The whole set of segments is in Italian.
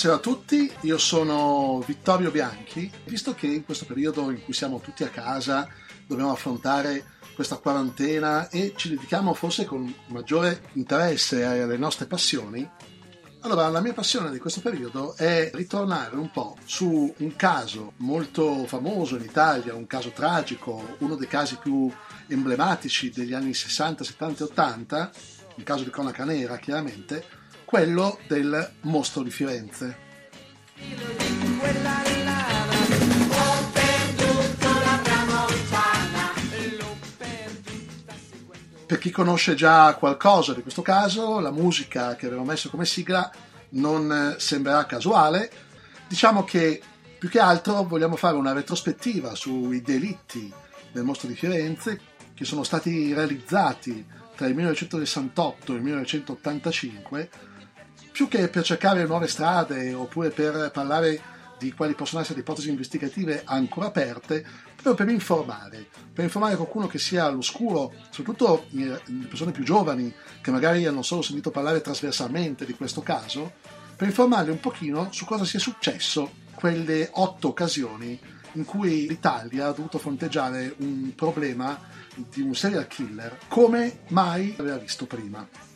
Buonasera a tutti, io sono Vittorio Bianchi. Visto che in questo periodo in cui siamo tutti a casa dobbiamo affrontare questa quarantena e ci dedichiamo forse con maggiore interesse alle nostre passioni, allora la mia passione di questo periodo è ritornare un po' su un caso molto famoso in Italia, un caso tragico, uno dei casi più emblematici degli anni 60, 70 e 80, un caso di cronaca nera chiaramente, quello del mostro di Firenze. Per chi conosce già qualcosa di questo caso, la musica che avevo messo come sigla non eh, sembrerà casuale. Diciamo che più che altro vogliamo fare una retrospettiva sui delitti del mostro di Firenze che sono stati realizzati tra il 1968 e il 1985, più che per cercare nuove strade oppure per parlare di quali possono essere le ipotesi investigative ancora aperte, proprio per informare, per informare qualcuno che sia all'oscuro, soprattutto persone più giovani che magari hanno solo sentito parlare trasversalmente di questo caso, per informarli un pochino su cosa sia successo quelle otto occasioni in cui l'Italia ha dovuto fronteggiare un problema di un serial killer come mai aveva visto prima.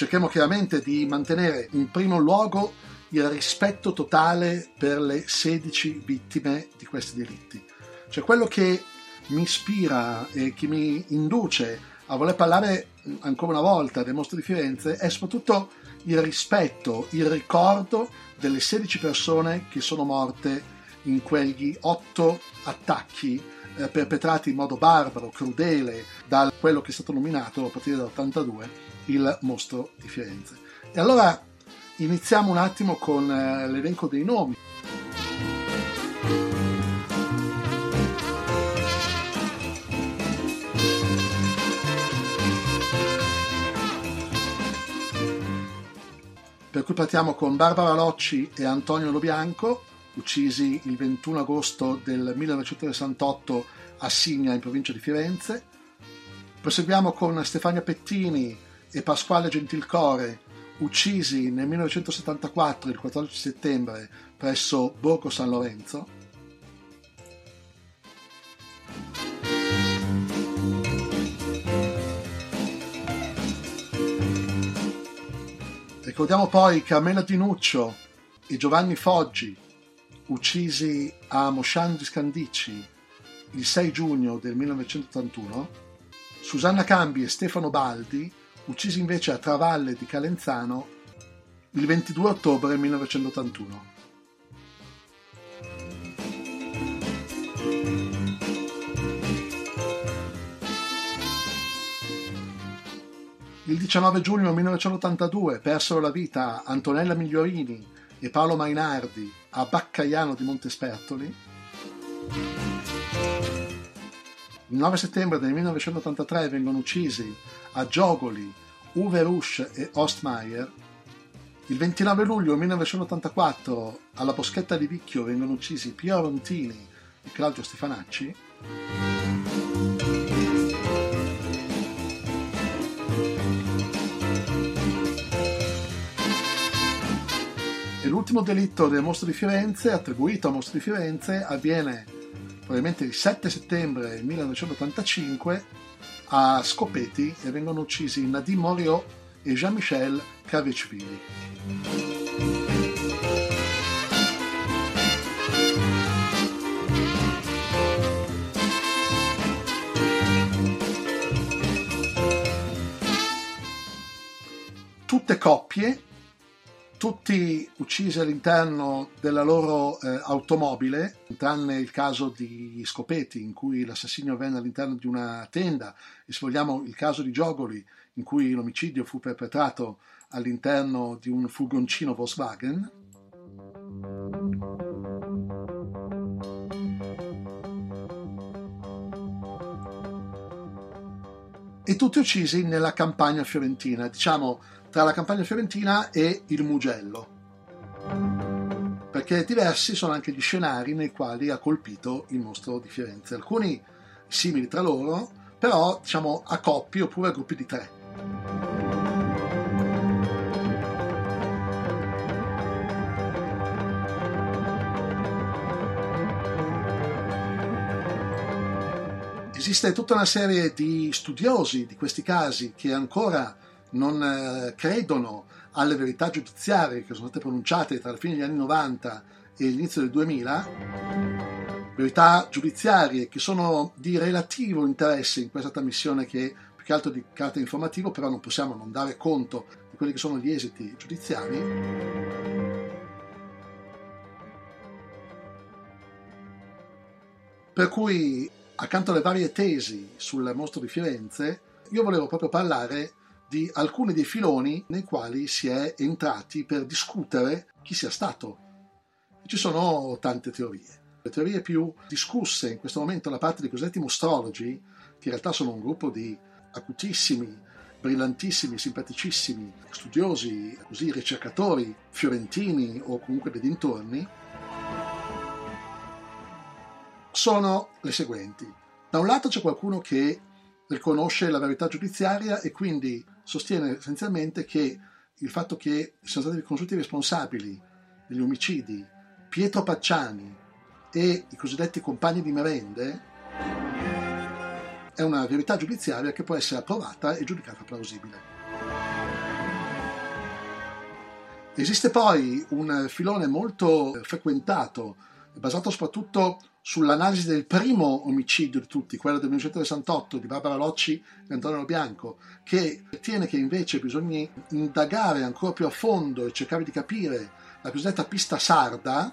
Cerchiamo chiaramente di mantenere in primo luogo il rispetto totale per le 16 vittime di questi delitti. Cioè quello che mi ispira e che mi induce a voler parlare ancora una volta del mostro di Firenze è soprattutto il rispetto, il ricordo delle 16 persone che sono morte in quegli otto attacchi eh, perpetrati in modo barbaro, crudele, da quello che è stato nominato a partire dall'82 il mostro di Firenze. E allora iniziamo un attimo con eh, l'elenco dei nomi. Per cui partiamo con Barbara Locci e Antonio Lobianco, uccisi il 21 agosto del 1968 a Signa in provincia di Firenze. Proseguiamo con Stefania Pettini e Pasquale Gentilcore, uccisi nel 1974, il 14 settembre, presso Borgo San Lorenzo. Ricordiamo poi Carmela Dinuccio e Giovanni Foggi, uccisi a Mosciano di Scandicci il 6 giugno del 1981. Susanna Cambi e Stefano Baldi, uccisi invece a Travalle di Calenzano il 22 ottobre 1981. Il 19 giugno 1982 persero la vita Antonella Migliorini e Paolo Mainardi a Baccaiano di Montespertoli. Il 9 settembre del 1983 vengono uccisi a Giogoli Uwe Rusch e Ostmeier. Il 29 luglio 1984 alla Boschetta di Vicchio vengono uccisi Piero Rontini e Claudio Stefanacci. E l'ultimo delitto del mostro di Firenze, attribuito al mostro di Firenze, avviene probabilmente il 7 settembre 1985 a Scopeti e vengono uccisi Nadim Moriot e Jean-Michel Kavechvili. Tutte coppie tutti uccisi all'interno della loro eh, automobile, tranne il caso di Scopeti, in cui l'assassinio avvenne all'interno di una tenda, e se vogliamo il caso di Giogoli, in cui l'omicidio fu perpetrato all'interno di un furgoncino Volkswagen. E tutti uccisi nella campagna fiorentina, diciamo tra la campagna fiorentina e il Mugello. Perché diversi sono anche gli scenari nei quali ha colpito il mostro di Firenze, alcuni simili tra loro, però diciamo a coppie oppure a gruppi di tre. Esiste tutta una serie di studiosi di questi casi che ancora non eh, credono alle verità giudiziarie che sono state pronunciate tra la fine degli anni 90 e l'inizio del 2000, verità giudiziarie che sono di relativo interesse in questa trasmissione che è più che altro di carattere informativo, però non possiamo non dare conto di quelli che sono gli esiti giudiziari. Per cui, accanto alle varie tesi sul mostro di Firenze, io volevo proprio parlare di alcuni dei filoni nei quali si è entrati per discutere chi sia stato. Ci sono tante teorie. Le teorie più discusse in questo momento da parte dei cosiddetti mostrologi, che in realtà sono un gruppo di acutissimi, brillantissimi, simpaticissimi studiosi, così ricercatori fiorentini o comunque dei dintorni, sono le seguenti. Da un lato c'è qualcuno che riconosce la verità giudiziaria e quindi sostiene essenzialmente che il fatto che siano stati riconosciuti i responsabili degli omicidi Pietro Pacciani e i cosiddetti compagni di merende è una verità giudiziaria che può essere approvata e giudicata plausibile. Esiste poi un filone molto frequentato, basato soprattutto sull'analisi del primo omicidio di tutti, quello del 1968 di Barbara Locci e Antonio Bianco, che ritiene che invece bisogna indagare ancora più a fondo e cercare di capire la cosiddetta pista sarda,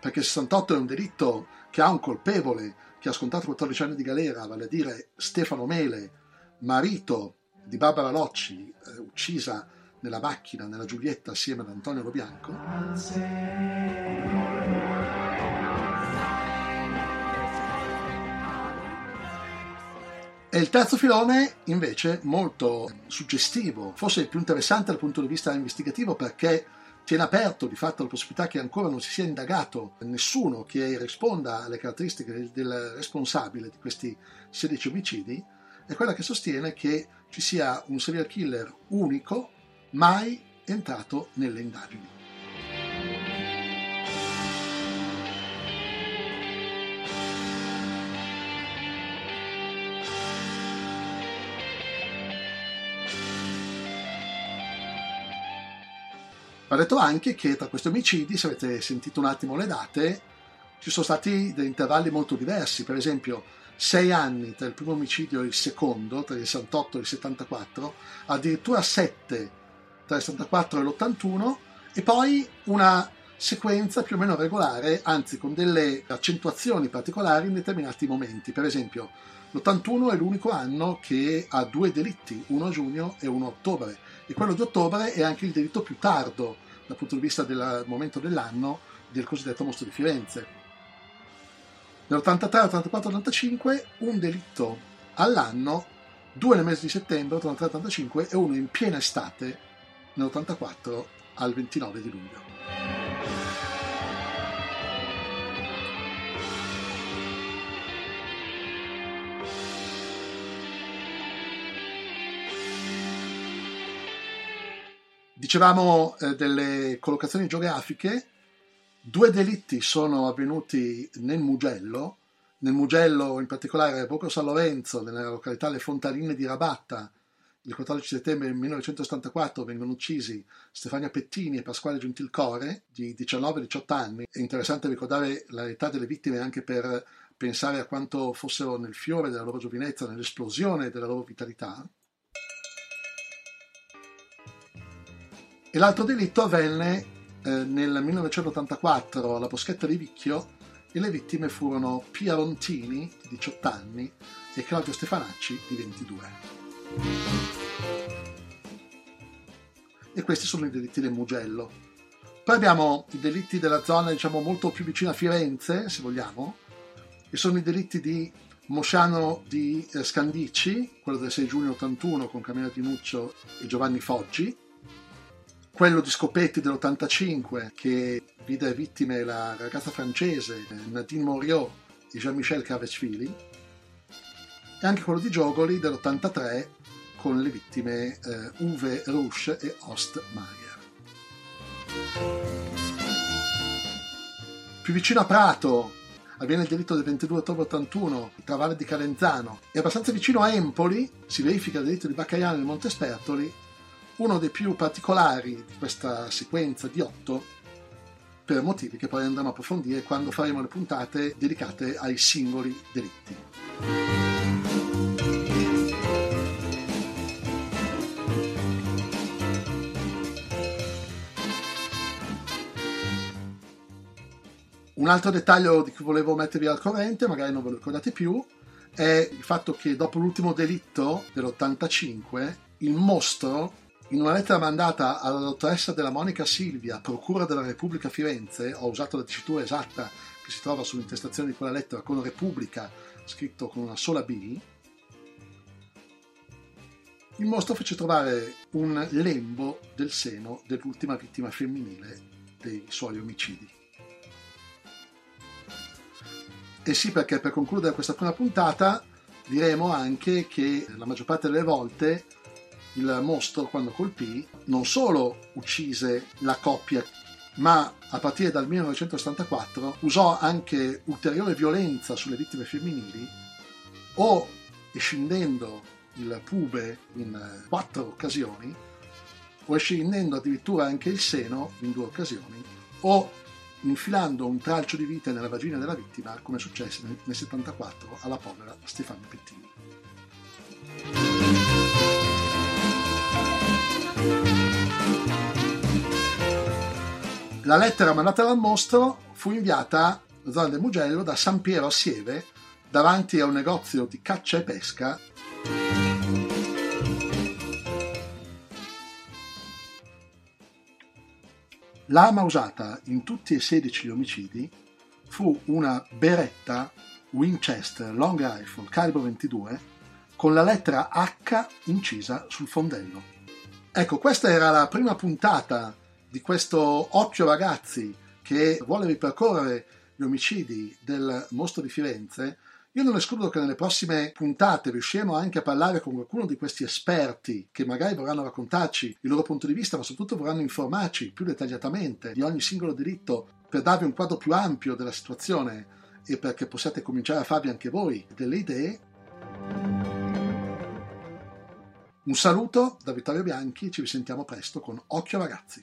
perché il 68 è un delitto che ha un colpevole che ha scontato 14 anni di galera, vale a dire Stefano Mele, marito di Barbara Locci, eh, uccisa nella macchina, nella Giulietta, assieme ad Antonio Lo Bianco. E il terzo filone, invece, molto suggestivo, forse il più interessante dal punto di vista investigativo perché tiene aperto di fatto la possibilità che ancora non si sia indagato nessuno che risponda alle caratteristiche del responsabile di questi 16 omicidi, è quella che sostiene che ci sia un serial killer unico mai entrato nelle indagini. Va detto anche che tra questi omicidi, se avete sentito un attimo le date, ci sono stati degli intervalli molto diversi, per esempio sei anni tra il primo omicidio e il secondo, tra il 68 e il 74, addirittura sette tra il 74 e l'81 e poi una sequenza più o meno regolare, anzi con delle accentuazioni particolari in determinati momenti. Per esempio, l'81 è l'unico anno che ha due delitti, uno a giugno e uno a ottobre, e quello di ottobre è anche il delitto più tardo dal punto di vista del momento dell'anno del cosiddetto mostro di Firenze. Nell'83, 84, 85 un delitto all'anno, due nel mese di settembre, 83, 85 e uno in piena estate nell'84 al 29 di luglio. Dicevamo eh, delle collocazioni geografiche, due delitti sono avvenuti nel Mugello, nel Mugello in particolare a Bocco San Lorenzo, nella località Le Fontaline di Rabatta, il 14 settembre 1974 vengono uccisi Stefania Pettini e Pasquale Gentilcore di 19-18 anni. È interessante ricordare l'età delle vittime anche per pensare a quanto fossero nel fiore della loro giovinezza, nell'esplosione della loro vitalità. E l'altro delitto avvenne eh, nel 1984 alla Boschetta di Vicchio e le vittime furono Pia Rontini, di 18 anni, e Claudio Stefanacci, di 22. E questi sono i delitti del Mugello. Poi abbiamo i delitti della zona, diciamo, molto più vicina a Firenze, se vogliamo, e sono i delitti di Mosciano di eh, Scandicci, quello del 6 giugno 81 con Camilla Di Nuccio e Giovanni Foggi, quello di Scopetti dell'85 che vide vittime la ragazza francese Nadine Moriot e Jean-Michel Cavesfili e anche quello di Giogoli dell'83 con le vittime eh, Uwe Rusch e Ost Mayer. Più vicino a Prato avviene il delitto del 22 ottobre 81 tra Valle di Calenzano e abbastanza vicino a Empoli si verifica il delitto di Baccaiano nel Monte Spertoli uno dei più particolari di questa sequenza di otto per motivi che poi andremo a approfondire quando faremo le puntate dedicate ai singoli delitti. Un altro dettaglio di cui volevo mettervi al corrente, magari non ve lo ricordate più, è il fatto che dopo l'ultimo delitto dell'85 il mostro in una lettera mandata alla dottoressa della Monica Silvia, Procura della Repubblica Firenze, ho usato la dicitura esatta che si trova sull'intestazione di quella lettera con Repubblica scritto con una sola B, il mostro fece trovare un lembo del seno dell'ultima vittima femminile dei suoi omicidi. E sì, perché per concludere questa prima puntata diremo anche che la maggior parte delle volte il mostro quando colpì non solo uccise la coppia, ma a partire dal 1974 usò anche ulteriore violenza sulle vittime femminili o scendendo il pube in quattro occasioni o scendendo addirittura anche il seno in due occasioni o infilando un tralcio di vite nella vagina della vittima come successe nel 1974 alla povera Stefania Pettini. La lettera mandata dal mostro fu inviata alla zona del Mugello da San Piero a Sieve davanti a un negozio di caccia e pesca L'arma usata in tutti e 16 gli omicidi fu una beretta Winchester Long Rifle calibro 22 con la lettera H incisa sul fondello. Ecco, questa era la prima puntata di questo Occhio Ragazzi che vuole ripercorrere gli omicidi del mostro di Firenze. Io non escludo che nelle prossime puntate riusciremo anche a parlare con qualcuno di questi esperti che magari vorranno raccontarci il loro punto di vista, ma soprattutto vorranno informarci più dettagliatamente di ogni singolo diritto per darvi un quadro più ampio della situazione e perché possiate cominciare a farvi anche voi delle idee. Un saluto da Vittorio Bianchi, ci risentiamo presto con Occhio Ragazzi.